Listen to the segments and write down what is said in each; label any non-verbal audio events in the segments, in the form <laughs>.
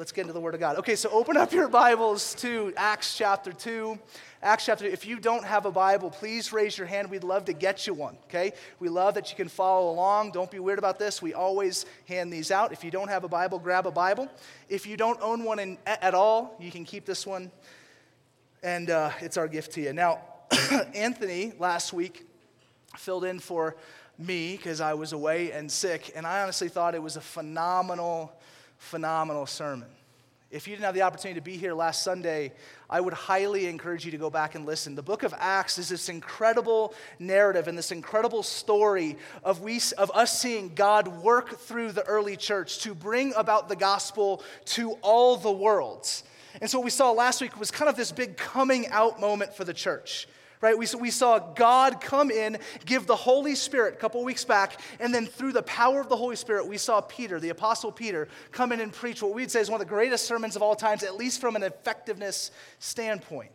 let's get into the Word of God. Okay, so open up your Bibles to Acts chapter 2. Acts chapter 2. If you don't have a Bible, please raise your hand. We'd love to get you one, okay? We love that you can follow along. Don't be weird about this. We always hand these out. If you don't have a Bible, grab a Bible. If you don't own one in, at all, you can keep this one, and uh, it's our gift to you. Now, <clears throat> Anthony last week filled in for me because I was away and sick, and I honestly thought it was a phenomenal phenomenal sermon. If you didn't have the opportunity to be here last Sunday, I would highly encourage you to go back and listen. The book of Acts is this incredible narrative and this incredible story of, we, of us seeing God work through the early church to bring about the gospel to all the worlds. And so, what we saw last week was kind of this big coming out moment for the church right? We, we saw God come in, give the Holy Spirit a couple weeks back, and then through the power of the Holy Spirit, we saw Peter, the Apostle Peter, come in and preach what we'd say is one of the greatest sermons of all times, at least from an effectiveness standpoint.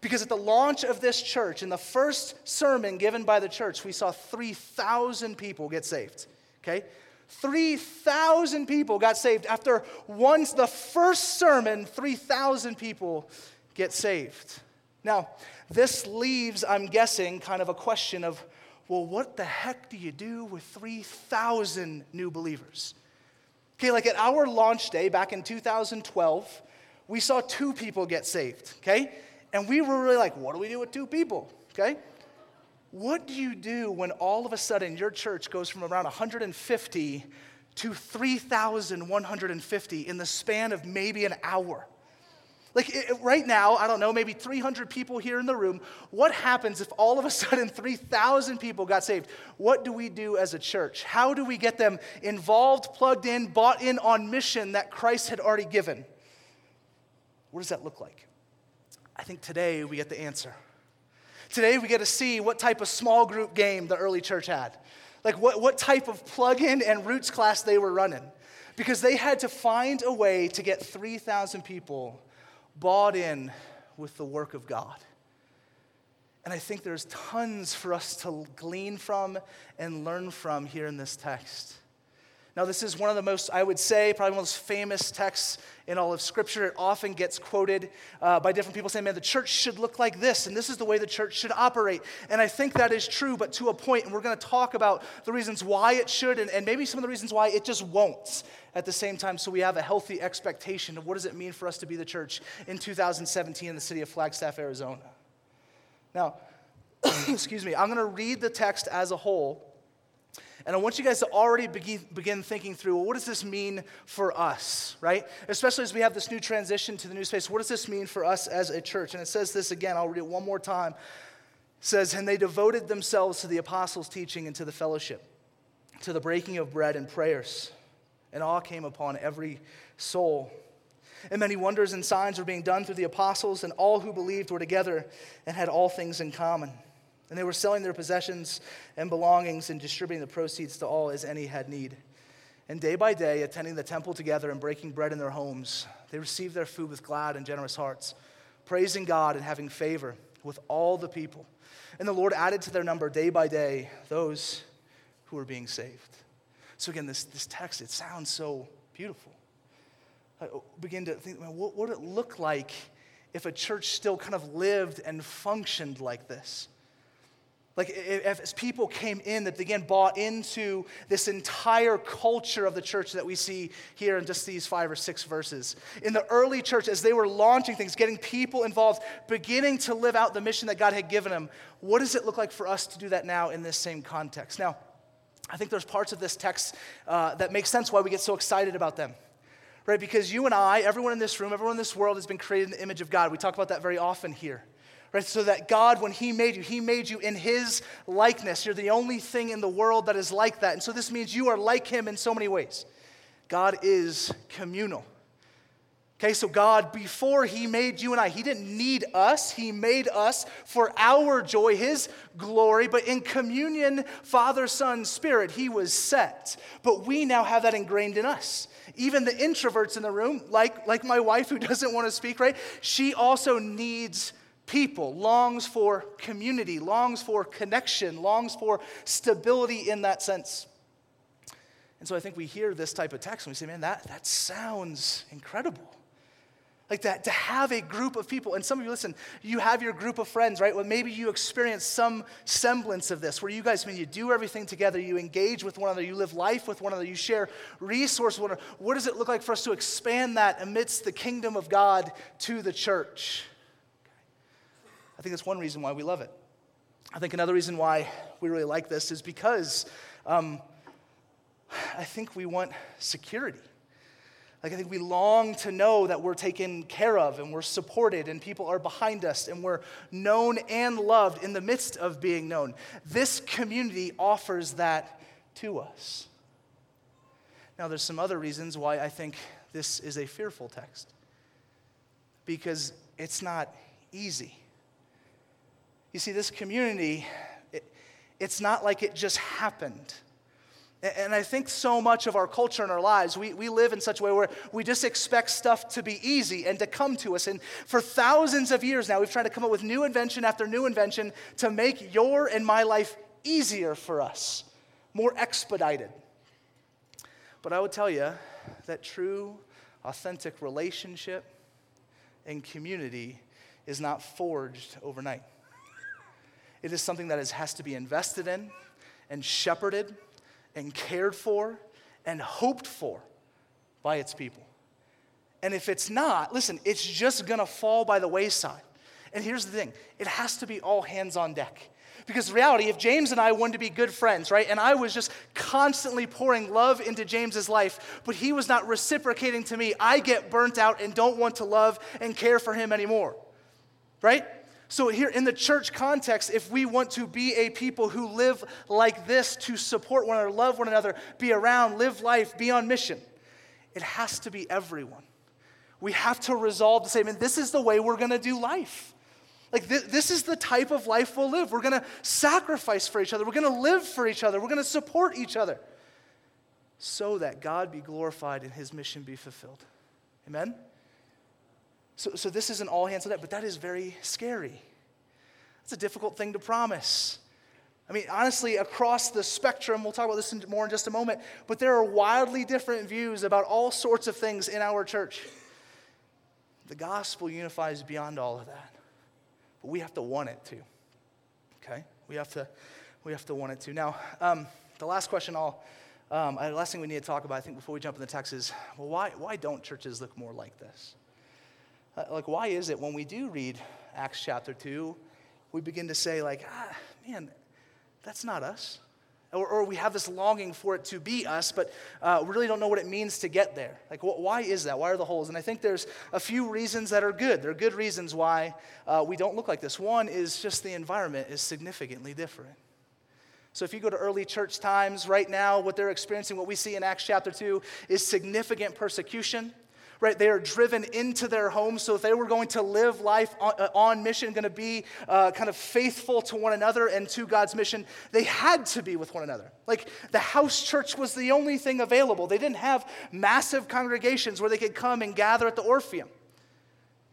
Because at the launch of this church, in the first sermon given by the church, we saw 3,000 people get saved. Okay? 3,000 people got saved. After once the first sermon, 3,000 people get saved. Now, this leaves, I'm guessing, kind of a question of, well, what the heck do you do with 3,000 new believers? Okay, like at our launch day back in 2012, we saw two people get saved, okay? And we were really like, what do we do with two people, okay? What do you do when all of a sudden your church goes from around 150 to 3,150 in the span of maybe an hour? Like it, right now, I don't know, maybe 300 people here in the room. What happens if all of a <laughs> sudden 3,000 people got saved? What do we do as a church? How do we get them involved, plugged in, bought in on mission that Christ had already given? What does that look like? I think today we get the answer. Today we get to see what type of small group game the early church had. Like what, what type of plug in and roots class they were running. Because they had to find a way to get 3,000 people bought in with the work of God. And I think there's tons for us to glean from and learn from here in this text. Now, this is one of the most, I would say, probably one of the most famous texts in all of Scripture. It often gets quoted uh, by different people saying, man, the church should look like this, and this is the way the church should operate. And I think that is true, but to a point, and we're going to talk about the reasons why it should, and, and maybe some of the reasons why it just won't at the same time, so we have a healthy expectation of what does it mean for us to be the church in 2017 in the city of Flagstaff, Arizona. Now, <clears throat> excuse me, I'm going to read the text as a whole and I want you guys to already begin, begin thinking through well, what does this mean for us, right? Especially as we have this new transition to the new space. What does this mean for us as a church? And it says this again, I'll read it one more time. It says, And they devoted themselves to the apostles' teaching and to the fellowship, to the breaking of bread and prayers. And awe came upon every soul. And many wonders and signs were being done through the apostles, and all who believed were together and had all things in common. And they were selling their possessions and belongings and distributing the proceeds to all as any had need. And day by day, attending the temple together and breaking bread in their homes, they received their food with glad and generous hearts, praising God and having favor with all the people. And the Lord added to their number day by day those who were being saved. So, again, this, this text, it sounds so beautiful. I begin to think, man, what would it look like if a church still kind of lived and functioned like this? Like, as people came in that again bought into this entire culture of the church that we see here in just these five or six verses. In the early church, as they were launching things, getting people involved, beginning to live out the mission that God had given them, what does it look like for us to do that now in this same context? Now, I think there's parts of this text uh, that make sense why we get so excited about them right? Because you and I, everyone in this room, everyone in this world has been created in the image of God. We talk about that very often here. Right? So that God, when He made you, He made you in His likeness. You're the only thing in the world that is like that. And so this means you are like Him in so many ways. God is communal. Okay, so God, before He made you and I, He didn't need us. He made us for our joy, His glory. But in communion, Father, Son, Spirit, He was set. But we now have that ingrained in us. Even the introverts in the room, like, like my wife who <laughs> doesn't want to speak, right? She also needs people, longs for community, longs for connection, longs for stability in that sense. And so I think we hear this type of text and we say, man, that, that sounds incredible. Like that, to have a group of people, and some of you listen, you have your group of friends, right? Well, maybe you experience some semblance of this where you guys, I mean, you do everything together, you engage with one another, you live life with one another, you share resources with one another. What does it look like for us to expand that amidst the kingdom of God to the church? I think that's one reason why we love it. I think another reason why we really like this is because um, I think we want security. Like, I think we long to know that we're taken care of and we're supported and people are behind us and we're known and loved in the midst of being known. This community offers that to us. Now, there's some other reasons why I think this is a fearful text because it's not easy. You see, this community, it, it's not like it just happened. And I think so much of our culture and our lives, we, we live in such a way where we just expect stuff to be easy and to come to us. And for thousands of years now, we've tried to come up with new invention after new invention to make your and my life easier for us, more expedited. But I would tell you that true, authentic relationship and community is not forged overnight. It is something that is, has to be invested in and shepherded and cared for and hoped for by its people. And if it's not, listen, it's just gonna fall by the wayside. And here's the thing it has to be all hands on deck. Because reality, if James and I wanted to be good friends, right, and I was just constantly pouring love into James's life, but he was not reciprocating to me, I get burnt out and don't want to love and care for him anymore, right? So, here in the church context, if we want to be a people who live like this to support one another, love one another, be around, live life, be on mission, it has to be everyone. We have to resolve to say, man, this is the way we're going to do life. Like, th- this is the type of life we'll live. We're going to sacrifice for each other. We're going to live for each other. We're going to support each other so that God be glorified and his mission be fulfilled. Amen? So, so this isn't all hands on deck, but that is very scary. It's a difficult thing to promise. I mean, honestly, across the spectrum, we'll talk about this more in just a moment, but there are wildly different views about all sorts of things in our church. The gospel unifies beyond all of that, but we have to want it to. Okay? We have to, we have to want it to. Now, um, the last question I'll, um, the last thing we need to talk about, I think, before we jump in the text is, well, why, why don't churches look more like this? Uh, like, why is it when we do read Acts chapter 2, we begin to say, like, ah, man, that's not us? Or, or we have this longing for it to be us, but uh, we really don't know what it means to get there. Like, wh- why is that? Why are the holes? And I think there's a few reasons that are good. There are good reasons why uh, we don't look like this. One is just the environment is significantly different. So, if you go to early church times right now, what they're experiencing, what we see in Acts chapter 2, is significant persecution right? They are driven into their homes. So if they were going to live life on, uh, on mission, going to be uh, kind of faithful to one another and to God's mission, they had to be with one another. Like the house church was the only thing available. They didn't have massive congregations where they could come and gather at the Orpheum.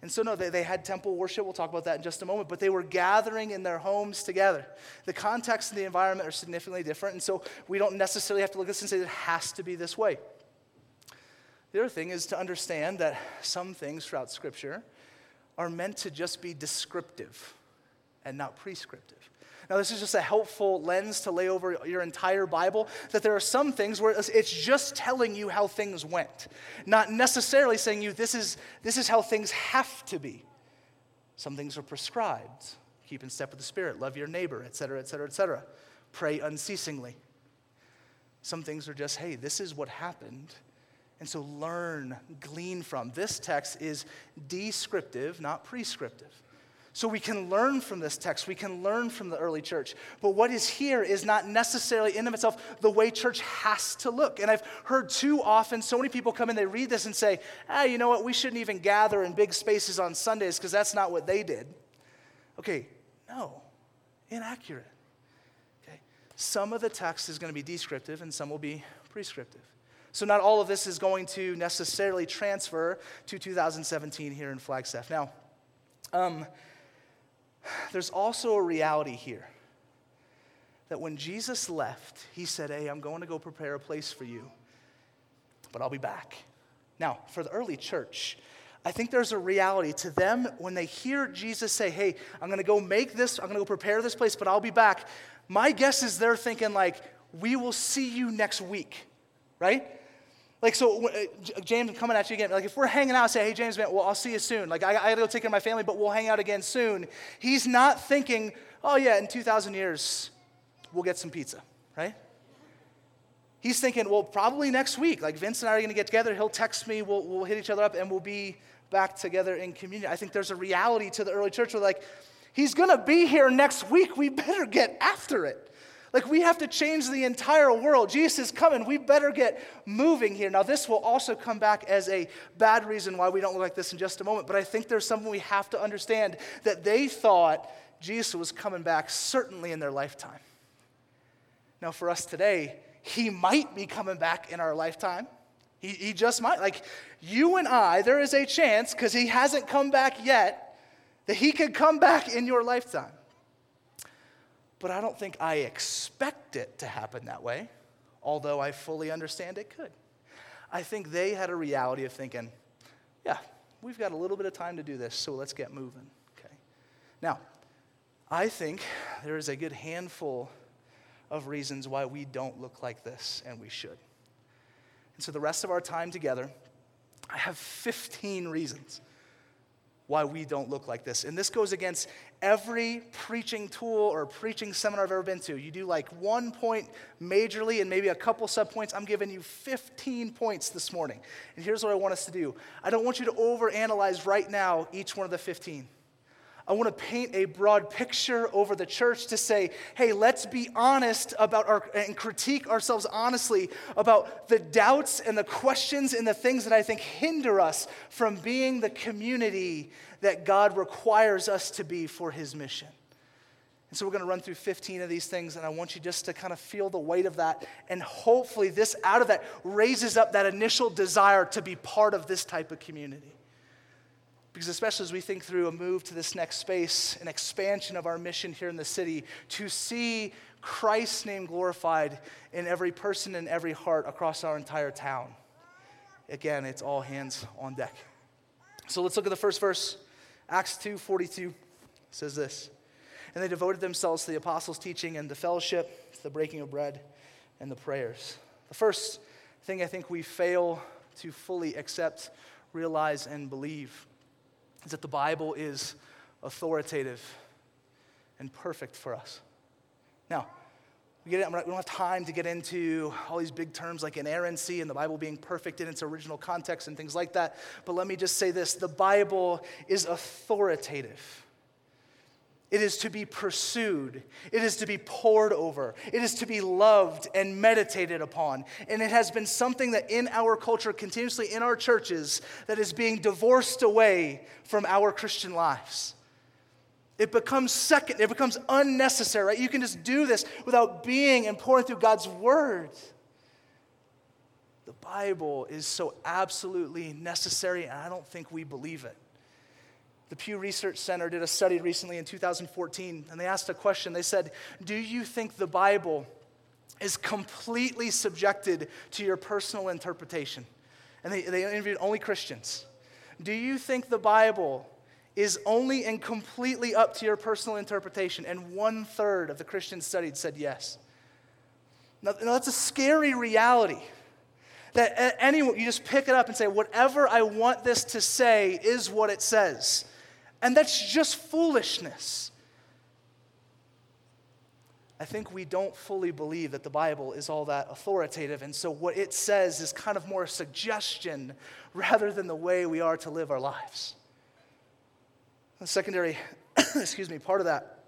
And so, no, they, they had temple worship. We'll talk about that in just a moment. But they were gathering in their homes together. The context and the environment are significantly different. And so, we don't necessarily have to look at this and say it has to be this way. The other thing is to understand that some things throughout Scripture are meant to just be descriptive and not prescriptive. Now, this is just a helpful lens to lay over your entire Bible that there are some things where it's just telling you how things went, not necessarily saying you this is, this is how things have to be. Some things are prescribed. Keep in step with the Spirit, love your neighbor, et cetera, et cetera, et cetera. Pray unceasingly. Some things are just, hey, this is what happened and so learn, glean from. This text is descriptive, not prescriptive. So we can learn from this text. We can learn from the early church. But what is here is not necessarily in of itself the way church has to look. And I've heard too often so many people come in, they read this and say, ah, you know what, we shouldn't even gather in big spaces on Sundays because that's not what they did. Okay, no, inaccurate. Okay. Some of the text is going to be descriptive and some will be prescriptive. So, not all of this is going to necessarily transfer to 2017 here in Flagstaff. Now, um, there's also a reality here that when Jesus left, he said, Hey, I'm going to go prepare a place for you, but I'll be back. Now, for the early church, I think there's a reality to them when they hear Jesus say, Hey, I'm going to go make this, I'm going to go prepare this place, but I'll be back. My guess is they're thinking, like, we will see you next week, right? Like, so uh, James, I'm coming at you again. Like, if we're hanging out, say, hey, James, man, well, I'll see you soon. Like, I, I gotta go take care of my family, but we'll hang out again soon. He's not thinking, oh, yeah, in 2,000 years, we'll get some pizza, right? He's thinking, well, probably next week. Like, Vince and I are gonna get together. He'll text me, we'll, we'll hit each other up, and we'll be back together in communion. I think there's a reality to the early church where, like, he's gonna be here next week. We better get after it. Like, we have to change the entire world. Jesus is coming. We better get moving here. Now, this will also come back as a bad reason why we don't look like this in just a moment, but I think there's something we have to understand that they thought Jesus was coming back certainly in their lifetime. Now, for us today, he might be coming back in our lifetime. He, he just might. Like, you and I, there is a chance, because he hasn't come back yet, that he could come back in your lifetime but I don't think I expect it to happen that way, although I fully understand it could. I think they had a reality of thinking, yeah, we've got a little bit of time to do this, so let's get moving. Okay. Now, I think there is a good handful of reasons why we don't look like this, and we should. And so, the rest of our time together, I have 15 reasons why we don't look like this. And this goes against every preaching tool or preaching seminar I've ever been to. You do like one point majorly and maybe a couple subpoints. I'm giving you 15 points this morning. And here's what I want us to do I don't want you to overanalyze right now each one of the 15. I want to paint a broad picture over the church to say, hey, let's be honest about our and critique ourselves honestly about the doubts and the questions and the things that I think hinder us from being the community that God requires us to be for his mission. And so we're going to run through 15 of these things, and I want you just to kind of feel the weight of that. And hopefully, this out of that raises up that initial desire to be part of this type of community. Because, especially as we think through a move to this next space, an expansion of our mission here in the city, to see Christ's name glorified in every person and every heart across our entire town. Again, it's all hands on deck. So let's look at the first verse. Acts 2 42 says this And they devoted themselves to the apostles' teaching and the fellowship, to the breaking of bread, and the prayers. The first thing I think we fail to fully accept, realize, and believe is that the Bible is authoritative and perfect for us. Now, we, get we don't have time to get into all these big terms like inerrancy and the Bible being perfect in its original context and things like that. But let me just say this the Bible is authoritative. It is to be pursued. It is to be pored over. It is to be loved and meditated upon. And it has been something that in our culture, continuously in our churches, that is being divorced away from our Christian lives. It becomes second, it becomes unnecessary, right? You can just do this without being and pouring through God's word. The Bible is so absolutely necessary, and I don't think we believe it. The Pew Research Center did a study recently in 2014, and they asked a question. They said, Do you think the Bible is completely subjected to your personal interpretation? And they, they interviewed only Christians. Do you think the Bible is only and completely up to your personal interpretation? And one third of the Christians studied said yes. Now, now that's a scary reality that anyone, you just pick it up and say, whatever I want this to say is what it says. And that's just foolishness. I think we don't fully believe that the Bible is all that authoritative. And so what it says is kind of more a suggestion <laughs> rather than the way we are to live our lives. The secondary, <coughs> excuse me, part of that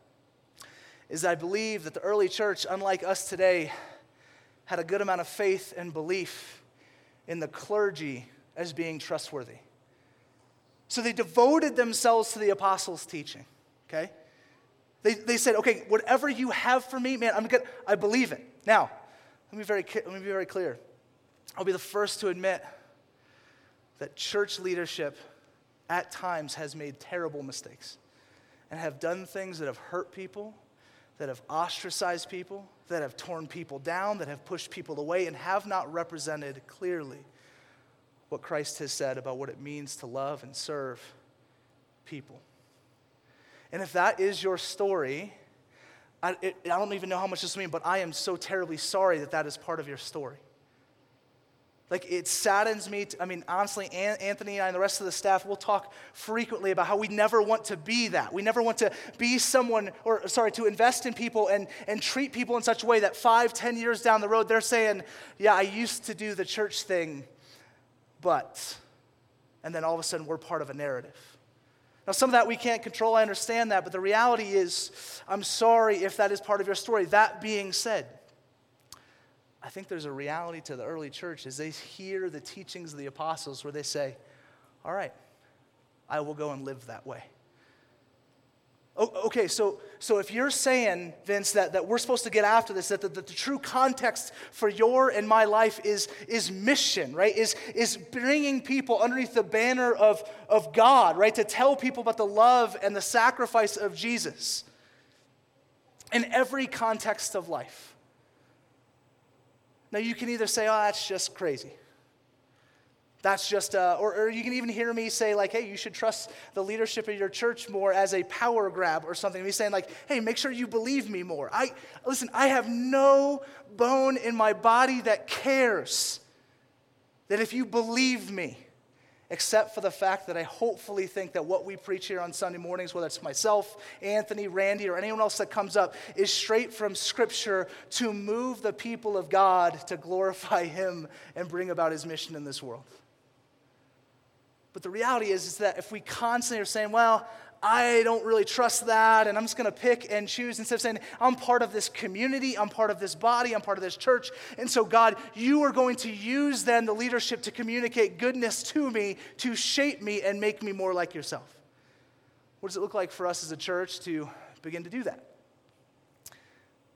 is I believe that the early church, unlike us today, had a good amount of faith and belief in the clergy as being trustworthy. So they devoted themselves to the apostles' teaching, okay? They, they said, okay, whatever you have for me, man, I'm good. I believe it. Now, let me, very, let me be very clear. I'll be the first to admit that church leadership at times has made terrible mistakes and have done things that have hurt people, that have ostracized people, that have torn people down, that have pushed people away, and have not represented clearly what Christ has said about what it means to love and serve people. And if that is your story, I, it, I don't even know how much this means, but I am so terribly sorry that that is part of your story. Like, it saddens me. To, I mean, honestly, Anthony and I and the rest of the staff will talk frequently about how we never want to be that. We never want to be someone, or sorry, to invest in people and, and treat people in such a way that five, ten years down the road, they're saying, Yeah, I used to do the church thing, but. And then all of a sudden, we're part of a narrative. Now, some of that we can't control, I understand that, but the reality is, I'm sorry if that is part of your story. That being said, I think there's a reality to the early church as they hear the teachings of the apostles where they say, All right, I will go and live that way. Oh, okay, so, so if you're saying, Vince, that, that we're supposed to get after this, that the, that the true context for your and my life is, is mission, right? Is, is bringing people underneath the banner of, of God, right? To tell people about the love and the sacrifice of Jesus in every context of life. Now, you can either say, oh, that's just crazy. That's just, uh, or, or you can even hear me say, like, hey, you should trust the leadership of your church more as a power grab or something. Me saying, like, hey, make sure you believe me more. I, listen, I have no bone in my body that cares that if you believe me, except for the fact that I hopefully think that what we preach here on Sunday mornings, whether it's myself, Anthony, Randy, or anyone else that comes up, is straight from Scripture to move the people of God to glorify Him and bring about His mission in this world. But the reality is, is that if we constantly are saying, well, I don't really trust that, and I'm just going to pick and choose instead of saying, I'm part of this community, I'm part of this body, I'm part of this church. And so, God, you are going to use then the leadership to communicate goodness to me, to shape me, and make me more like yourself. What does it look like for us as a church to begin to do that?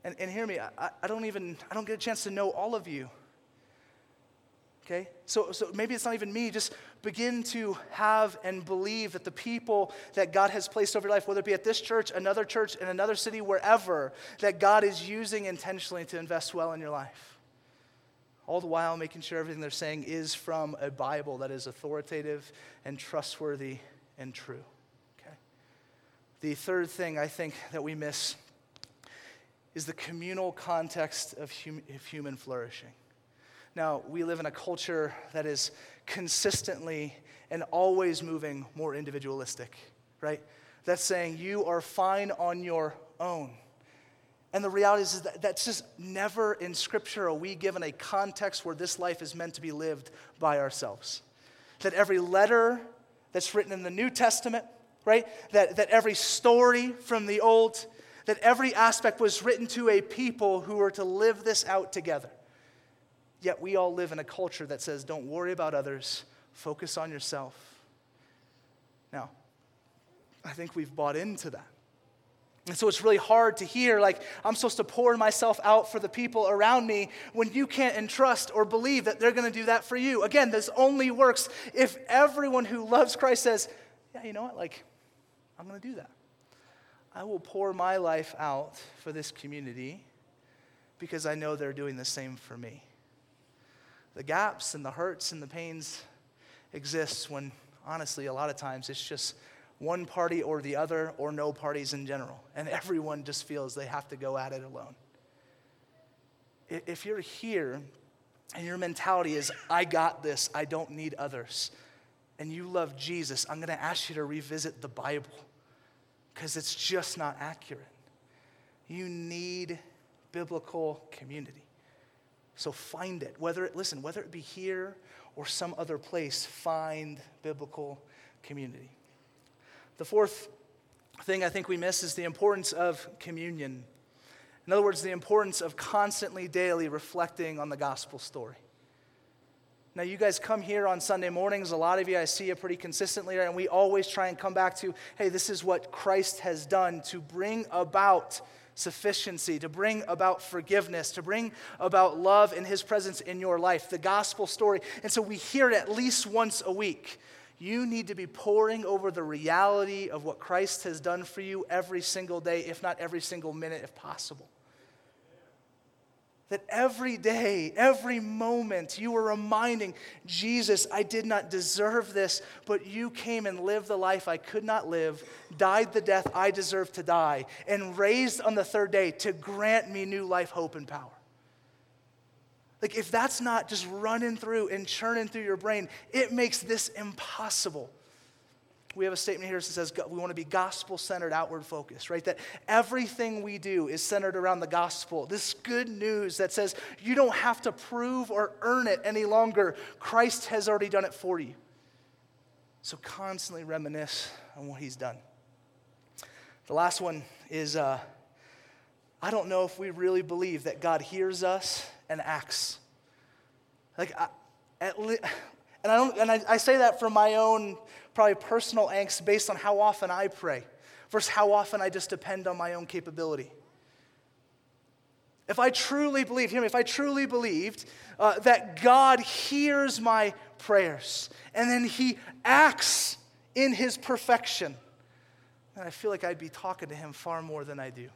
And, and hear me, I, I don't even, I don't get a chance to know all of you. Okay? So, so maybe it's not even me. Just begin to have and believe that the people that God has placed over your life, whether it be at this church, another church, in another city, wherever, that God is using intentionally to invest well in your life. All the while making sure everything they're saying is from a Bible that is authoritative and trustworthy and true. Okay? The third thing I think that we miss is the communal context of, hum- of human flourishing. Now, we live in a culture that is consistently and always moving more individualistic, right? That's saying you are fine on your own. And the reality is, that that's just never in Scripture are we given a context where this life is meant to be lived by ourselves. That every letter that's written in the New Testament, right? That, that every story from the Old, that every aspect was written to a people who were to live this out together. Yet we all live in a culture that says, don't worry about others, focus on yourself. Now, I think we've bought into that. And so it's really hard to hear, like, I'm supposed to pour myself out for the people around me when you can't entrust or believe that they're going to do that for you. Again, this only works if everyone who loves Christ says, Yeah, you know what? Like, I'm going to do that. I will pour my life out for this community because I know they're doing the same for me. The gaps and the hurts and the pains exist when, honestly, a lot of times it's just one party or the other or no parties in general. And everyone just feels they have to go at it alone. If you're here and your mentality is, I got this, I don't need others, and you love Jesus, I'm going to ask you to revisit the Bible because it's just not accurate. You need biblical community. So find it. Whether it, listen, whether it be here or some other place, find biblical community. The fourth thing I think we miss is the importance of communion. In other words, the importance of constantly, daily reflecting on the gospel story. Now, you guys come here on Sunday mornings. A lot of you, I see you pretty consistently, and we always try and come back to hey, this is what Christ has done to bring about sufficiency, to bring about forgiveness, to bring about love and His presence in your life, the gospel story. And so we hear it at least once a week. You need to be poring over the reality of what Christ has done for you every single day, if not every single minute, if possible. That every day, every moment, you were reminding Jesus, I did not deserve this, but you came and lived the life I could not live, died the death I deserved to die, and raised on the third day to grant me new life, hope, and power. Like, if that's not just running through and churning through your brain, it makes this impossible. We have a statement here that says we want to be gospel centered, outward focused, right? That everything we do is centered around the gospel. This good news that says you don't have to prove or earn it any longer. Christ has already done it for you. So constantly reminisce on what he's done. The last one is uh, I don't know if we really believe that God hears us and acts. Like, I, at le- and I don't, and I, I say that from my own probably personal angst based on how often I pray versus how often I just depend on my own capability. If I truly believed, hear me, if I truly believed uh, that God hears my prayers and then He acts in His perfection, then I feel like I'd be talking to Him far more than I do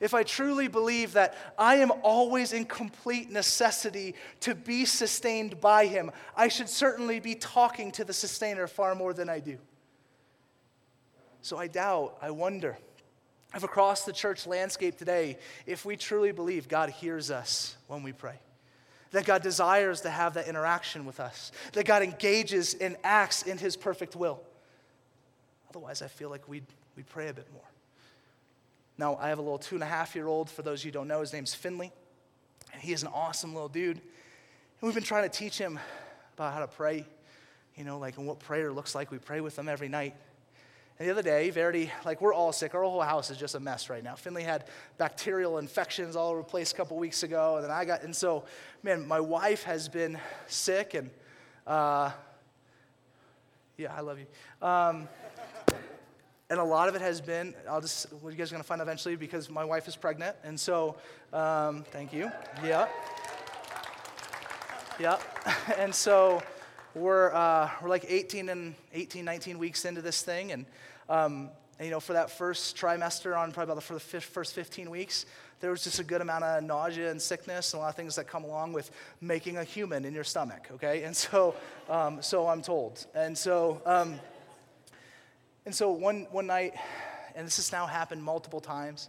if I truly believe that I am always in complete necessity to be sustained by Him, I should certainly be talking to the sustainer far more than I do. So I doubt, I wonder if across the church landscape today, if we truly believe God hears us when we pray, that God desires to have that interaction with us, that God engages and acts in His perfect will. Otherwise, I feel like we'd, we'd pray a bit more. Now, I have a little two and a half year old, for those of you don't know, his name's Finley. And he is an awesome little dude. And we've been trying to teach him about how to pray, you know, like and what prayer looks like. We pray with him every night. And the other day, Verity, like we're all sick. Our whole house is just a mess right now. Finley had bacterial infections all over the place a couple weeks ago, and then I got, and so, man, my wife has been sick, and uh, yeah, I love you. Um, and a lot of it has been i'll just what you guys are going to find eventually because my wife is pregnant and so um, thank you. Yeah. Yeah. <laughs> And so we're, uh, we're like 18 and 18 19 weeks into this thing and, um, and you know for that first trimester on probably about the, for the first 15 weeks there was just a good amount of nausea and sickness and a lot of things that come along with making a human in your stomach okay? And so um, so i'm told. And so um, and so one, one night, and this has now happened multiple times,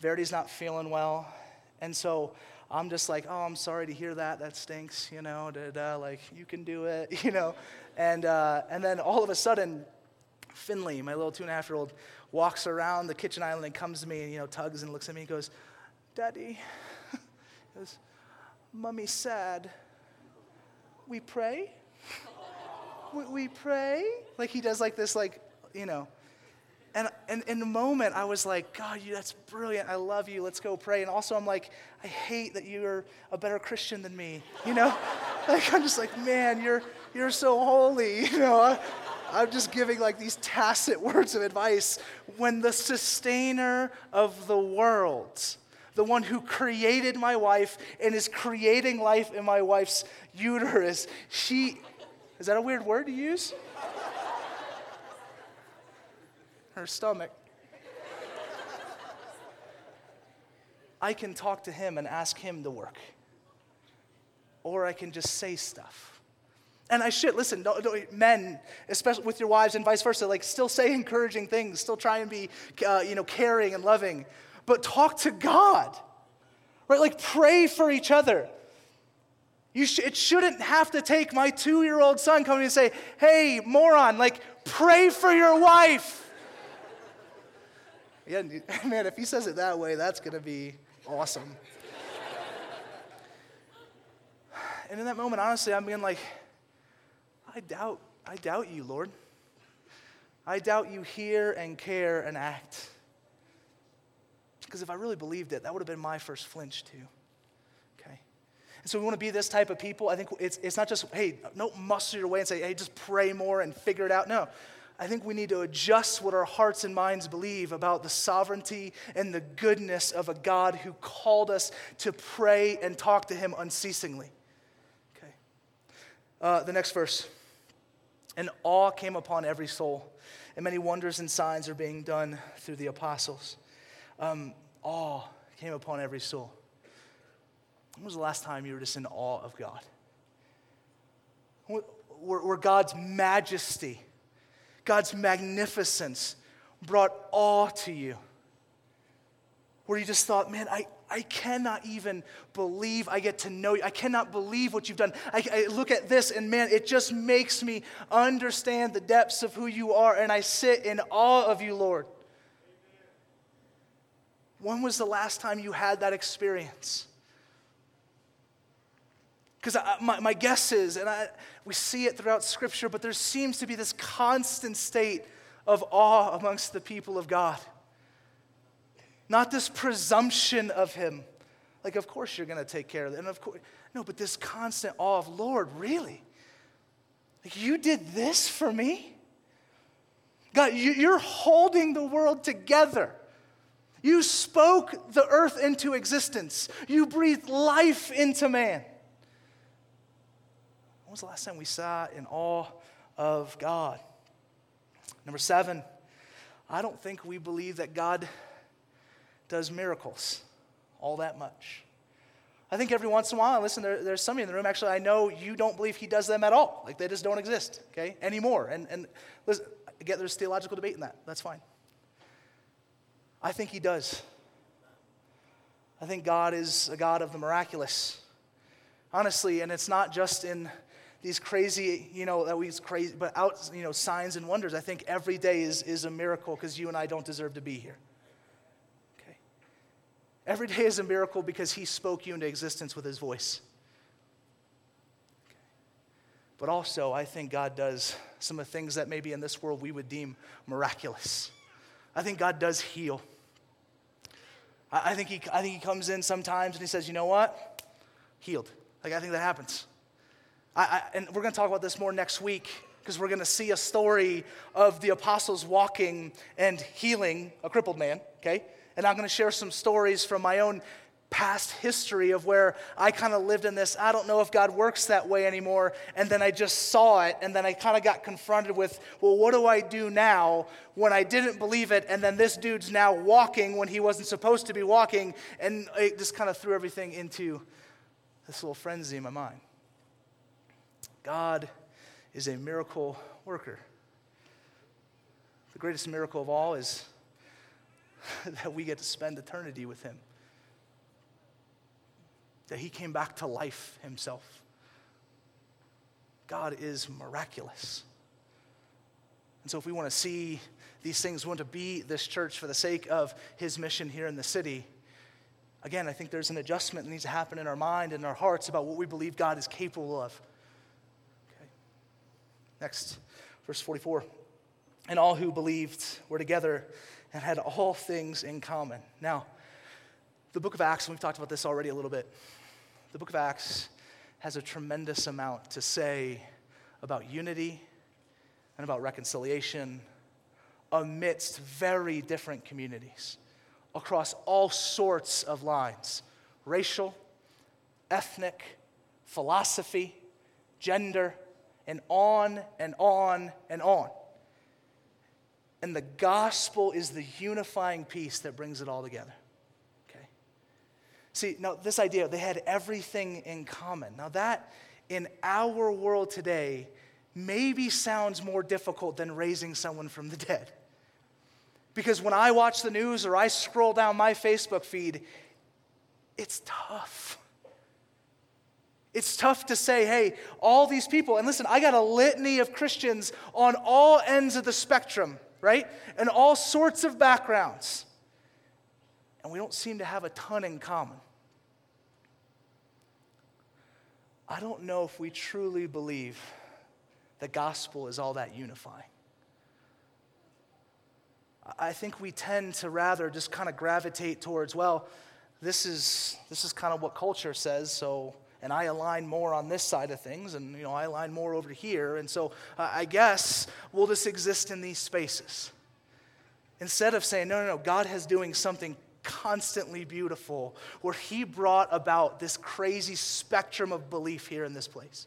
Verity's not feeling well. And so I'm just like, oh, I'm sorry to hear that. That stinks, you know, da, da, like, you can do it, <laughs> you know. And, uh, and then all of a sudden, Finley, my little two and a half year old, walks around the kitchen island and comes to me and, you know, tugs and looks at me and goes, Daddy, <laughs> he goes, Mummy's sad. We pray? we, we pray? Like he does like this, like, you know. And, and in the moment, I was like, God, you, that's brilliant. I love you. Let's go pray. And also, I'm like, I hate that you're a better Christian than me. You know? <laughs> like, I'm just like, man, you're, you're so holy. <laughs> You know? I'm just giving like these tacit <laughs> words of advice when the sustainer of the world, the one who created my wife and is creating life in my wife's uterus, she, is that a weird word to use? Her stomach. I can talk to him and ask him to work. Or I can just say stuff. And I should, listen, don't, don't, men, especially with your wives and vice versa, like still say encouraging things, still try and be, uh, you know, caring and loving. But talk to God, right? Like pray for each other. You sh- it shouldn't have to take my two year old son coming and say, hey, moron, like pray for your wife. Yeah, <laughs> man, if he says it that way, that's going to be awesome. and in that moment, honestly, I'm being like, I doubt, I doubt you, Lord. I doubt you hear and care and act. Because if I really believed it, that would have been my first flinch too. Okay? And so we want to be this type of people. I think it's, it's not just, hey, don't muscle your way and say, hey, just pray more and figure it out. No. I think we need to adjust what our hearts and minds believe about the sovereignty and the goodness of a God who called us to pray and talk to Him unceasingly. Okay. Uh, the next verse. And awe came upon every soul, and many wonders and signs are being done through the apostles. Um, awe came upon every soul. When was the last time you were just in awe of God? Where, God's majesty, God's magnificence brought awe to you. Where you just thought, man, I, I cannot even believe I get to know you. I cannot believe what you've done. I, I, look at this and man, it just makes me understand the depths of who you are, and I sit in awe of you, Lord. When was the last time you had that experience? Because my, my guess is, and I, we see it throughout Scripture, but there seems to be this constant state of awe amongst the people of God. Not this presumption of Him. Like, of course you're going to take care of it. And of course, no, but this constant awe of, Lord, really? Like, you did this for me? God, you're holding the world together. You spoke the earth into existence. You breathed life into man. When was the last time we sat in awe of God? Number seven, I don't think we believe that God does miracles all that much. I think every once in a while, listen, there, there's somebody in the room, actually, I know you don't believe he does them at all. Like they just don't exist, okay, anymore. And, and listen, I get there's theological debate in that. That's fine. I think he does. I think God is a God of the miraculous. Honestly, and it's not just in these crazy, you know, that we crazy, but out, you know, signs and wonders. I think every day is, is a miracle because you and I don't deserve to be here. Okay. Every day is a miracle because he spoke you into existence with his voice. Okay. But also, I think God does some of the things that maybe in this world we would deem miraculous. I think God does heal. I, think, he, I think he comes in sometimes and he says, you know what? Healed. Like, I think that happens. I, I, and we're going to talk about this more next week because we're going to see a story of the apostles walking and healing a crippled man, okay? And I'm going to share some stories from my own past history of where I kind of lived in this, I don't know if God works that way anymore. And then I just saw it, and then I kind of got confronted with, well, what do I do now when I didn't believe it? And then this dude's now walking when he wasn't supposed to be walking. And it just kind of threw everything into this little frenzy in my mind. God is a miracle worker. The greatest miracle of all is <laughs> that we get to spend eternity with Him that he came back to life himself. God is miraculous. And so, if we want to see these things, we want to be this church for the sake of his mission here in the city, again, I think there's an adjustment that needs to happen in our mind and our hearts about what we believe God is capable of. Next, verse 44. And all who believed were together and had all things in common. Now, the book of Acts, and we've talked about this already a little bit, the book of Acts has a tremendous amount to say about unity and about reconciliation amidst very different communities across all sorts of lines racial, ethnic, philosophy, gender, and on and on and on. And the gospel is the unifying piece that brings it all together. Okay? See, now this idea, they had everything in common. Now, that in our world today maybe sounds more difficult than raising someone from the dead. Because when I watch the news or I scroll down my Facebook feed, it's tough. It's tough to say, hey, all these people, and listen, I got a litany of Christians on all ends of the spectrum, right? And all sorts of backgrounds and we don't seem to have a ton in common. I don't know if we truly believe the gospel is all that unifying. I think we tend to rather just kind of gravitate towards, well, this is, this is kind of what culture says, so, and I align more on this side of things, and, you know, I align more over here, and so uh, I guess we'll just exist in these spaces. Instead of saying, no, no, no, God has doing something constantly beautiful, where he brought about this crazy spectrum of belief here in this place.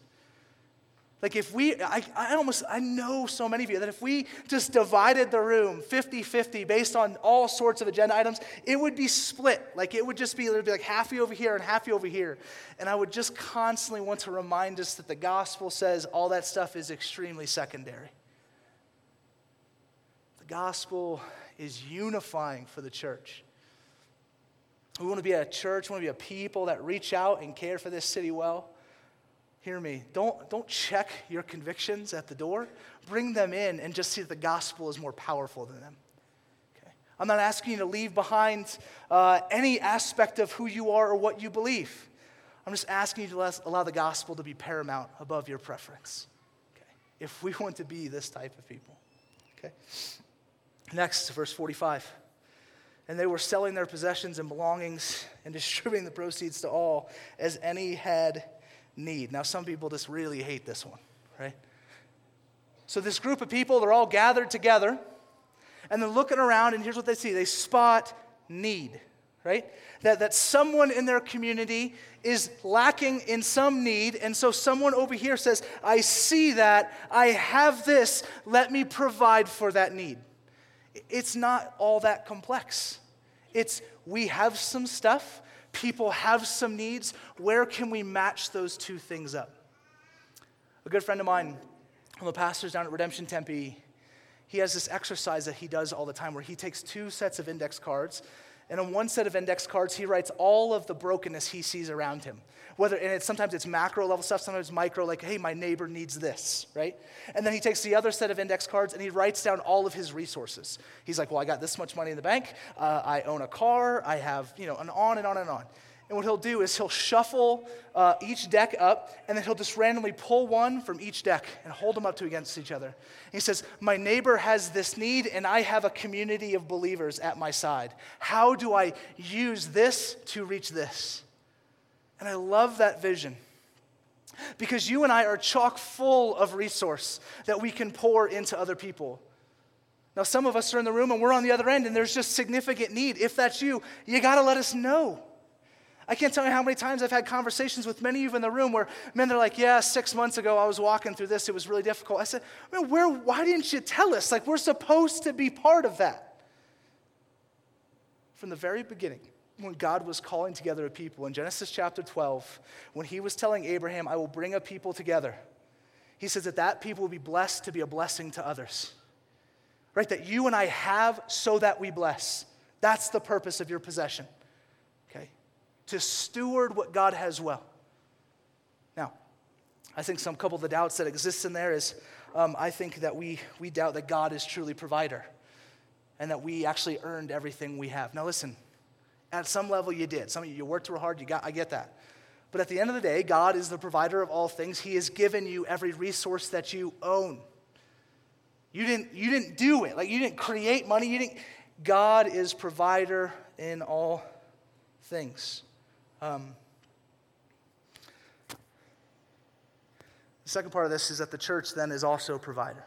Like if we, I, I almost, I know so many of you that if we just divided the room 50 50 based on all sorts of agenda items, it would be split. Like it would just be, it would be like half you over here and half you over here. And I would just constantly want to remind us that the gospel says all that stuff is extremely secondary. The gospel is unifying for the church. We want to be a church, we want to be a people that reach out and care for this city well. Hear me. Don't, don't check your convictions at the door. Bring them in and just see that the gospel is more powerful than them. Okay? I'm not asking you to leave behind uh, any aspect of who you are or what you believe. I'm just asking you to allow the gospel to be paramount above your preference. Okay? If we <laughs> want to be this type of people. Okay? Next, verse 45. And they were selling their possessions and belongings and <laughs> distributing the proceeds to all as any had need. Now, some people just really hate this one, right? So, this group of people, they're all gathered together and they're looking around, and here's what they see they spot need, right? That, that someone in their community is lacking in some need, and so someone over here says, I see that, I have this, let me provide for that need. It's not all that complex. It's we have some stuff, people have some needs. Where can we match those two things up? A good friend of mine, one of the pastors down at Redemption Tempe, he has this exercise that he does all the time where he takes two sets of index cards and on one set of index cards, he writes all of the brokenness he sees around him. Whether, and it's, sometimes it's macro level stuff, sometimes micro, like, hey, my neighbor needs this, right? And then he takes the other set of index cards and he writes down all of his resources. He's like, well, I got this much money in the bank, uh, I own a car, I have, you know, and on and on and on. And what he'll do is he'll shuffle uh, each deck up, and then he'll just randomly pull one from each deck and hold them up to against each other. And he says, My neighbor has this need, and I have a community of believers at my side. How do I use this to reach this? And I love that vision. Because you and I are chock full of resource that we can pour into other people. Now, some of us are in the room and we're on the other end, and there's just significant need. If that's you, you got to let us know. I can't tell you how many times I've had conversations with many of you in the room where men, they're like, yeah, six months ago I was walking through this, it was really difficult. I said, man, where, why didn't you tell us? Like, we're supposed to be part of that. From the very beginning, when God was calling together a people in Genesis chapter 12, when he was telling Abraham, I will bring a people together, he says that that people will be blessed to be a blessing to others. Right? That you and I have so that we bless. That's the purpose of your possession to steward what God has well. Now, I think some couple of the doubts that exist in there is um, I think that we, we doubt that God is truly provider and that we actually earned everything we have. Now, listen, at some level you did. Some of you, you worked real hard, you got, I get that. But at the end of the day, God is the provider of all things. He has given you every resource that you own. You didn't, you didn't do it. Like you didn't create money. You didn't. God is provider in all things. Um, the second part of this is that the church then is also provider.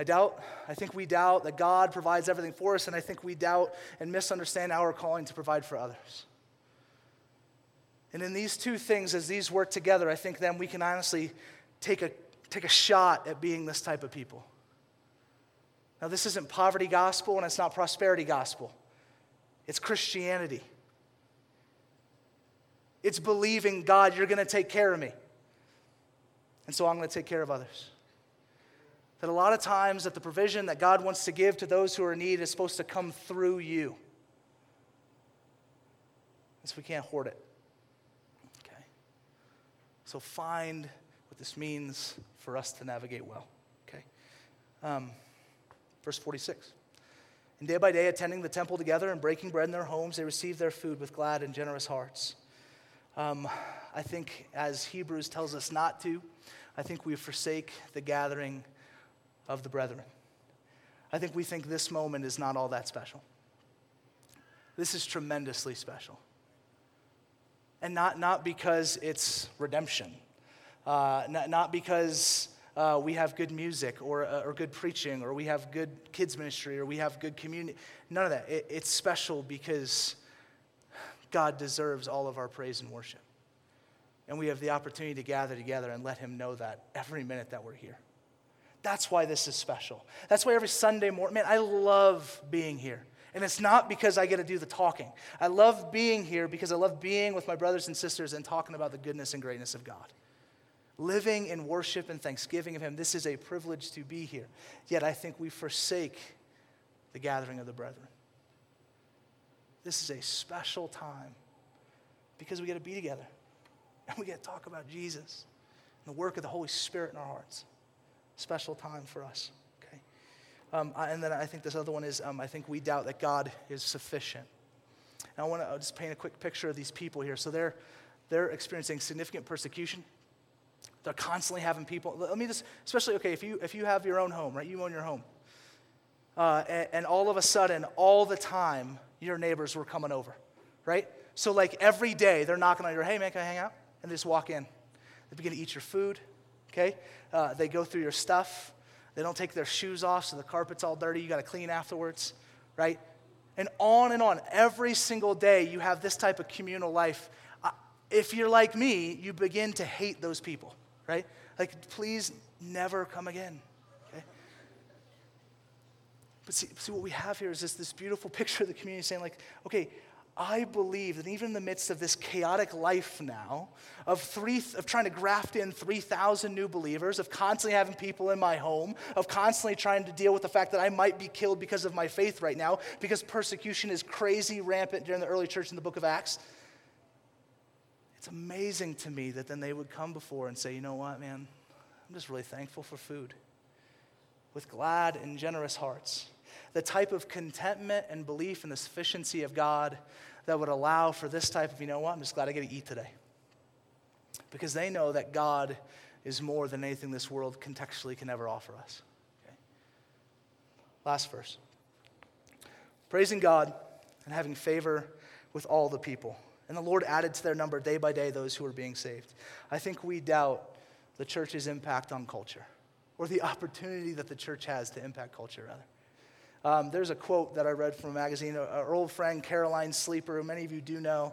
I doubt, I think we doubt that God provides everything for us, and I think we doubt and misunderstand our calling to provide for others. And in these two things, as these work together, I think then we can honestly take a, take a shot at being this type of people. Now, this isn't poverty gospel and it's not prosperity gospel, it's Christianity. It's believing, God, you're going to take care of me. And so I'm going to take care of others. That a lot of times that the provision that God wants to give to those who are in need is supposed to come through you. And so we can't hoard it. Okay. So find what this means for us to navigate well. Okay. Um, verse 46. And day by day, attending the temple together and breaking bread in their homes, they received their food with glad and generous hearts um, I think, as Hebrews tells us not to, I think we forsake the gathering of the brethren. I think we think this moment is not all that special. This is tremendously special. And not, not because it's redemption, uh, not, not because uh, we have good music or, uh, or good preaching or we have good kids' ministry or we have good community. None of that. It, it's special because God deserves all of our praise and worship. And we have the opportunity to gather together and let Him know that every minute that we're here. That's why this is special. That's why every Sunday morning, man, I love being here. And it's not because I get to do the talking. I love being here because I love being with my brothers and sisters and talking about the goodness and greatness of God. Living in worship and thanksgiving of Him, this is a privilege to be here. Yet I think we forsake the gathering of the brethren. This is a special time because we get to be together and we get to talk about Jesus and the work of the Holy Spirit in our hearts. Special time for us. Okay? Um, and then I think this other one is um, I think we doubt that God is sufficient. And I want to just paint a quick picture of these people here. So they're, they're experiencing significant persecution. They're constantly having people. Let me just, especially, okay, if you, if you have your own home, right? You own your home. Uh, and, and all of a sudden, all the time, your neighbors were coming over, right? So, like every day, they're knocking on your, hey, man, can I hang out? And they just walk in. They begin to eat your food, okay? Uh, they go through your stuff. They don't take their shoes off, so the carpet's all dirty. You got to clean afterwards, right? And on and on. Every single day, you have this type of communal life. Uh, if you're like me, you begin to hate those people, right? Like, please never come again. But see, see, what we have here is this, this beautiful <laughs> picture of the community saying, like, okay, I believe that even in the midst of this chaotic life now, of, three, of trying to graft in 3,000 new believers, of constantly having people in my home, of constantly trying to deal with the fact that I might be killed because of my faith right now, because persecution is crazy rampant during the early church in the book of Acts. It's amazing to me that then they would come before and say, you know what, man, I'm just really thankful for food with glad and generous hearts the type of contentment and belief in the sufficiency of God that would allow for this type of, you know what, I'm just glad I get to eat today. Because they know that God is more than anything this world contextually can ever offer us. Okay? Last verse. Praising God and having favor with all the people. And the Lord added to their number day by day those who were being saved. I think we doubt the church's impact on culture, or the opportunity that the church has to impact culture, rather. Um, there's a quote that I read from a magazine. Our old friend Caroline Sleeper, who many of you do know,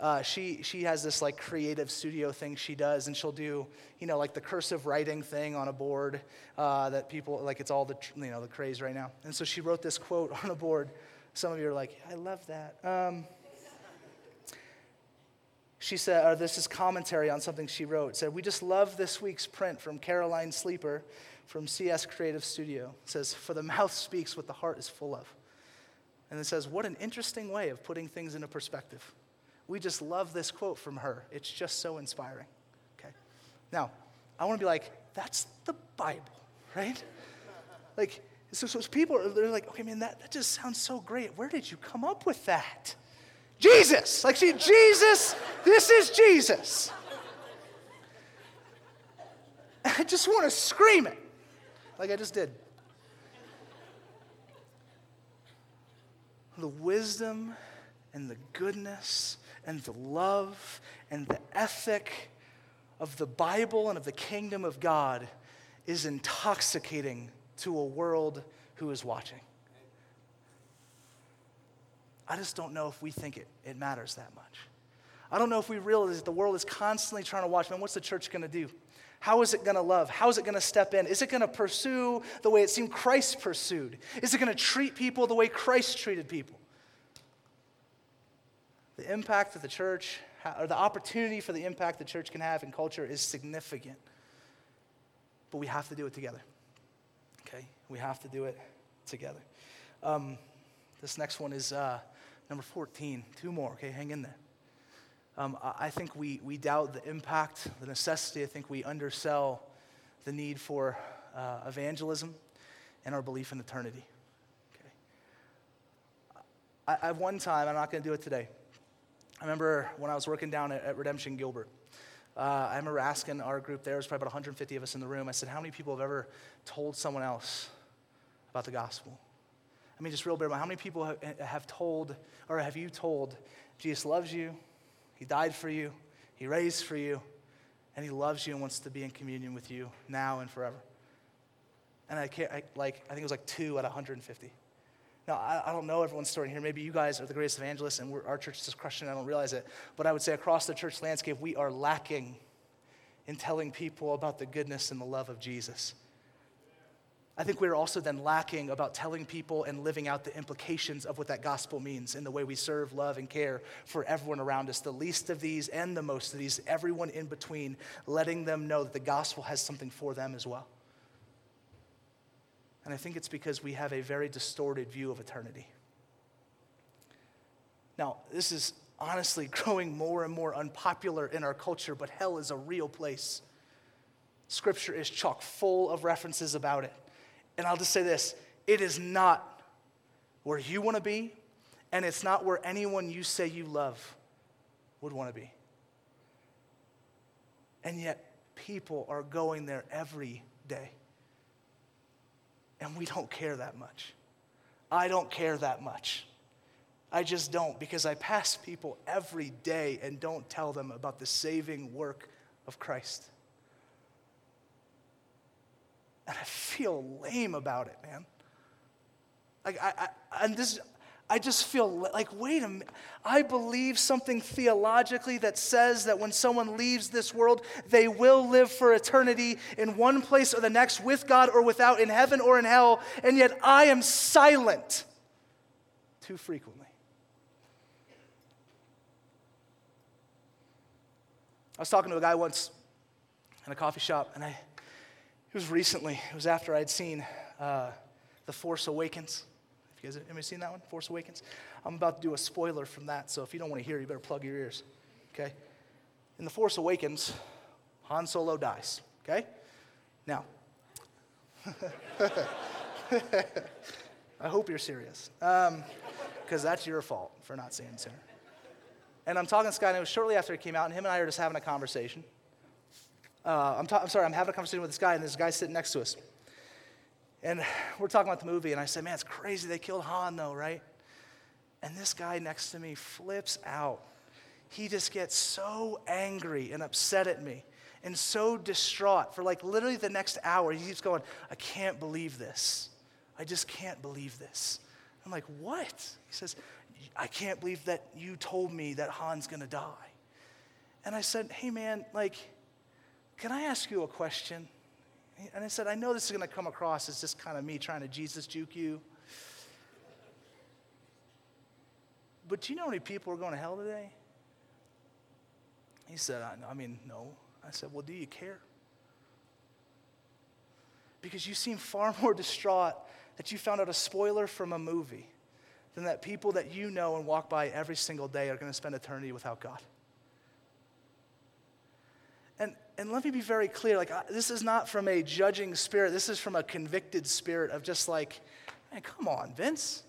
uh, she, she has this like creative studio thing she does, and she'll do, you know, like the cursive writing thing on a board uh, that people, like it's all the, you know, the craze right now. And so she wrote this quote <laughs> on a board. Some of you are like, I love that. Um, she said, or this is commentary on something she wrote. Said, We just love this week's print from Caroline Sleeper from CS Creative Studio. It says, For the mouth speaks what the heart is full of. And it says, What an interesting way of putting things into perspective. We just love this quote from her. It's just so inspiring. Okay. Now, I want to be like, That's the Bible, right? Like, so, so people, they're like, okay, man, that, that just sounds so great. Where did you come up with that? Jesus. Like, see, Jesus, this is Jesus. <laughs> I just want to scream it like I just did. The wisdom and the goodness and the love and the ethic of the Bible and of the kingdom of God is intoxicating to a world who is watching. I just don't know if we think it, it matters that much. I don't know if we realize that the world is constantly trying to watch, man, what's the church going to do? How is it going to love? How is it going to step in? Is it going to pursue the way it seemed Christ pursued? Is it going to treat people the way Christ treated people? The impact of the church, or the opportunity for the impact the church can have in culture is significant. But we have to do it together. Okay? We have to do it together. Um, this next one is uh, number 14. Two more, okay? Hang in there. Um, I think we, we doubt the impact, the necessity. I think we undersell the need for uh, evangelism and our belief in eternity. Okay. I, I one time, I'm not going to do it today. I remember when I was working down at, at Redemption Gilbert. Uh, I remember asking our group there, was probably about 150 of us in the room. I said, How many people have ever told someone else about the gospel? I mean, just real bit. How many people have, have told, or have you told, Jesus loves you, he died for you, He raised for you, and He loves you and wants to be in communion with you now and forever. And I, can't, I like, I think it was like two out of 150. Now, I, I don't know everyone's story here. Maybe you guys are the greatest evangelists and our church is just crushing. I don't realize it. But I would say across the church landscape, we are lacking in telling people about the goodness and the love of Jesus. I think we're also then lacking about telling people and living out the implications of what that gospel means in the way we serve, love, and care for everyone around us, the least of these and the most of these, everyone in between, letting them know that the gospel has something for them as well. And I think it's because we have a very distorted view of eternity. Now, this is honestly <laughs> growing more and more unpopular in our culture, but hell is a real place. Scripture is chock full of references about it. And I'll just say this it is not where you want to be, and it's not where anyone you say you love would want to be. And yet, people are going there every day. And we don't care that much. I don't care that much. I just don't because I pass people every day and don't tell them about the saving work of Christ. And I feel lame about it, man. Like, I, I, and this, I just feel like, wait a minute. I believe something theologically that says that when someone leaves this world, they will live for eternity in one place or the next with God or without, in heaven or in hell. And yet I am silent too frequently. I was talking to a guy once in a coffee shop, and I, it was recently. It was after I'd seen uh, The Force Awakens. Have you guys ever seen that one, Force Awakens? I'm about to do a spoiler from that, so if you don't want to hear, you better plug your ears. Okay? In The Force Awakens, Han Solo dies. Okay? Now, <laughs> I hope you're serious, because um, that's your fault for not seeing sooner. And I'm talking to guy, and it was shortly after he came out, and him and I are just having a conversation. Uh, I'm, ta- I'm sorry, I'm having a conversation with this guy, and this guy sitting next to us. And we're talking about the movie, and I said, Man, it's crazy they killed Han, though, right? And this guy next to me flips out. He just gets so angry and upset at me and so distraught for like literally the next hour. He keeps going, I can't believe this. I just can't believe this. I'm like, What? He says, I can't believe that you told me that Han's gonna die. And I said, Hey man, like, can I ask you a question? And I said, I know this is gonna come across as just kind of me trying to Jesus juke you. But do you know how many people are going to hell today? He said, I, I mean, no. I said, Well, do you care? Because you seem far <laughs> more distraught that you found out a spoiler from a movie than that people that you know and walk by every single day are going to spend eternity without God. And, let me be very clear like, this is not from a judging spirit, this is from a convicted spirit of just like, man, come on, Vince.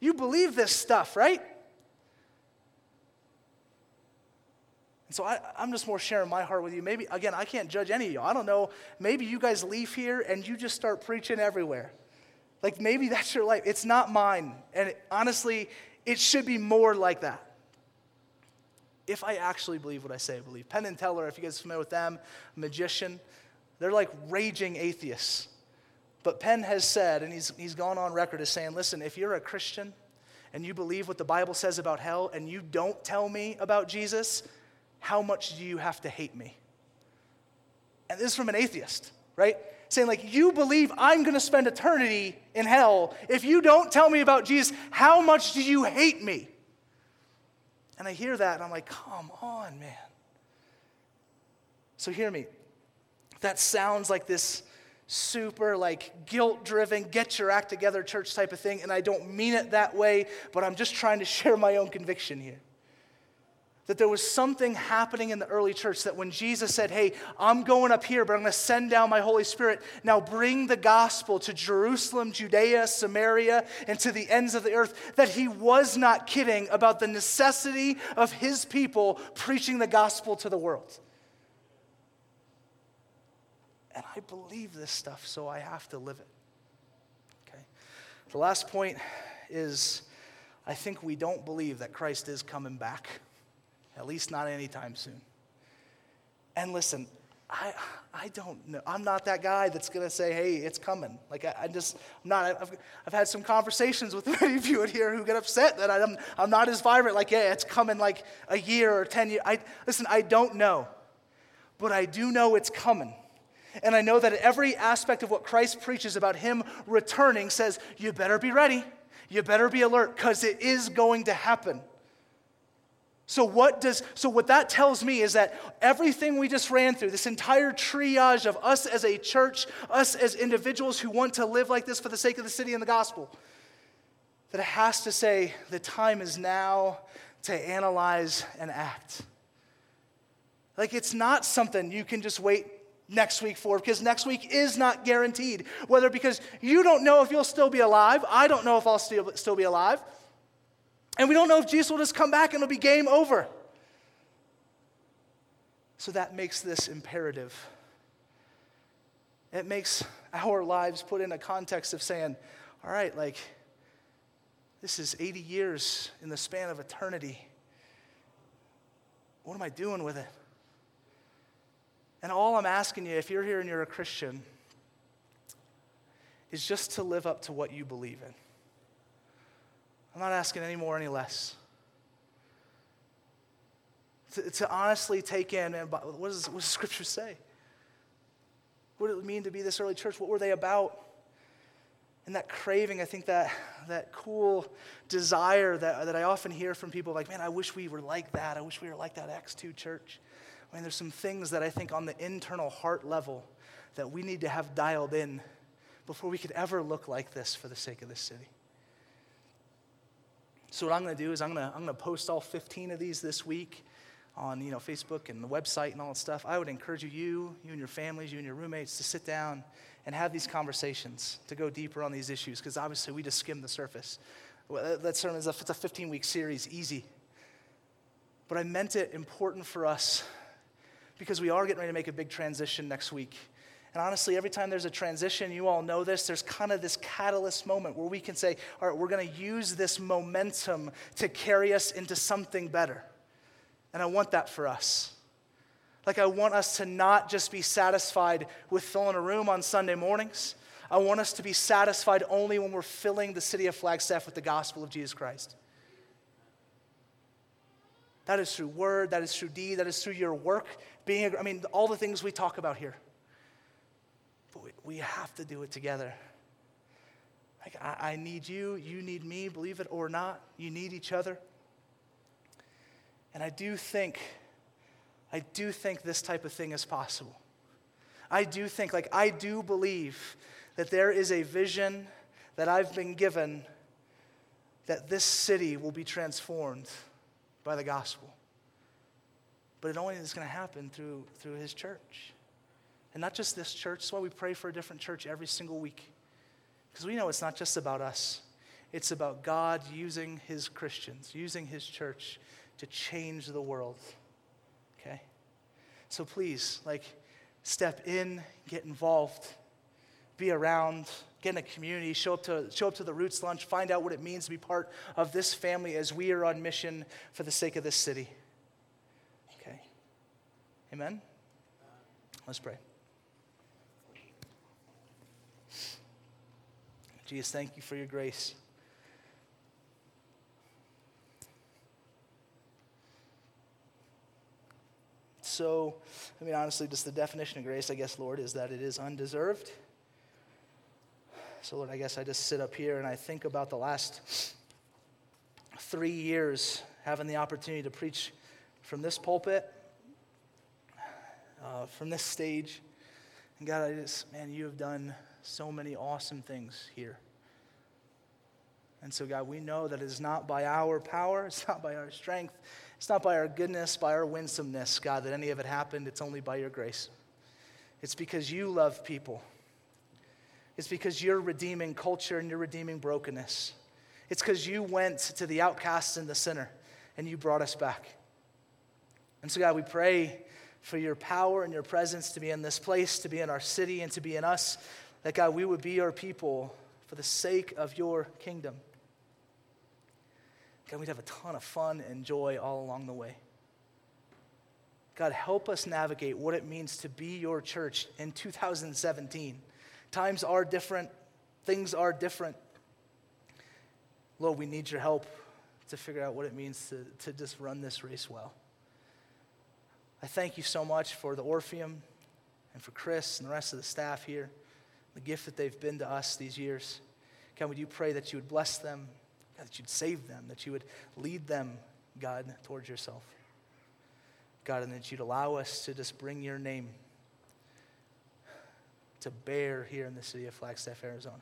You believe this stuff, right? And so I, am just more sharing my heart with you. Maybe, again, I can't judge any of you. I don't know. Maybe you guys leave here and you just start preaching everywhere. Like maybe that's your life. It's not mine. And it, honestly, it should be more like that. If I actually believe what I say I believe. Penn and Teller, if you guys are familiar with them, magician, they're like raging atheists. But Penn has said, and he's, he's gone on record as saying, listen, if you're a Christian and you believe what the Bible says about hell and you don't tell me about Jesus, how much do you have to hate me? And this is from an atheist, right? saying, like, you believe I'm going to spend eternity in hell. If you don't tell me about Jesus, how much do you hate me? And I hear that and I'm like, come on, man. So hear me. That sounds like this super like guilt driven get your act together church type of thing and i don't mean it that way but i'm just trying to share my own conviction here that there was something happening in the early church that when Jesus said, Hey, I'm going up here, but I'm going to send down my Holy Spirit. Now bring the gospel to Jerusalem, Judea, Samaria, and to the ends of the earth, that he was not kidding about the necessity of his people preaching the gospel to the world. And I believe this stuff, so I have to live it. Okay. The last point is I think we don't believe that Christ is coming back at least not anytime soon. And listen, I, I don't know. I'm not that guy that's going to say, hey, it's coming. Like, I, I just, I'm not. I've, I've had some conversations with <laughs> many of you in here who get upset that I'm, I'm not as vibrant. Like, yeah, it's coming like a year or 10 years. I, listen, I don't know. But I do know it's coming. And I know that every aspect of what Christ preaches about him returning says, you better be ready. You better be alert because it is going to happen. So what does so what that tells me is that everything we just ran through, this entire triage of us as a church, us as individuals who want to live like this for the sake of the city and the gospel, that it has to say the time is now to analyze and act. Like it's not something you can just wait next week for because next week is not guaranteed. Whether because you don't know if you'll still be alive, I don't know if I'll still, still be alive. And we don't know if Jesus will just come back and it'll be game over. So that makes this imperative. It makes our lives put in a context of saying, all right, like, this is 80 years in the span of eternity. What am I doing with it? And all I'm asking you, if you're here and you're a Christian, is just to live up to what you believe in. I'm not asking any more, any less. To, to honestly take in, and what does, what does Scripture say? What did it mean to be this early church? What were they about? And that craving, I think that, that cool desire that, that I often hear from people like, man, I wish we were like that. I wish we were like that Acts 2 church. I mean, there's some things that I think on the internal heart level that we need to have dialed in before we could ever look like this for the sake of this city. So what I'm going to do is I'm going to, I'm going to post all 15 of these this week on you know, Facebook and the website and all that stuff. I would encourage you, you, you and your families, you and your roommates to sit down and have these conversations, to go deeper on these issues, because obviously we just skimmed the surface. That sermon is a, it's a 15 week series, easy. But I meant it important for us because we are getting ready to make a big transition next week. And honestly, every time there's a transition, you all know this, there's kind of this catalyst moment where we can say, all right, we're going to use this momentum to carry us into something better. And I want that for us. Like, I want us to not just be satisfied with filling a room on Sunday mornings. I want us to be satisfied only when we're filling the city of Flagstaff with the gospel of Jesus Christ. That is through word, that is through deed, that is through your work, being, I mean, all the things we talk about here. We have to do it together. Like, I, I need you, you need me, believe it or not. You need each other. And I do think, I do think this type of thing is possible. I do think, like, I do believe that there is a vision that I've been given that this city will be transformed by the gospel. But it only is going to happen through, through his church. And not just this church, that's why we pray for a different church every single week. Because we know it's not just about us, it's about God using his Christians, using his church to change the world. Okay? So please, like, step in, get involved, be around, get in a community, show up to, show up to the Roots Lunch, find out what it means to be part of this family as we are on mission for the sake of this city. Okay? Amen? Let's pray. Jesus, thank you for your grace. So, I mean, honestly, just the definition of grace, I guess, Lord, is that it is undeserved. So, Lord, I guess I just sit up here and I think about the last three years having the opportunity to preach from this pulpit, uh, from this stage. And God, I just, man, you have done so many awesome things here. And so, God, we know that it is not by our power, <laughs> it's not by our strength, it's not by our goodness, by our winsomeness, God, that any of it happened. It's only by your grace. It's because you love people. It's because you're redeeming culture and you're redeeming brokenness. It's because you went to the outcasts and the sinner and you brought us back. And so, God, we pray for your power and your presence to be in this place, to be in our city, and to be in us that, God, we would be your people for the sake of your kingdom. God, we'd have a ton of fun and joy all along the way. God, help us navigate what it means to be your church in 2017. Times are different, things are different. Lord, we need your help to figure out what it means to, to just run this race well. I thank you so much for the Orpheum and for Chris and the rest of the staff here, the gift that they've been to us these years. God, would you pray that you would bless them, God, that you'd save them, that you would lead them, God, towards yourself. God, and that you'd allow us to just bring your name to bear here in the city of Flagstaff, Arizona.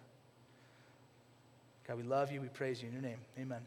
God, we love you. We praise you in your name. Amen.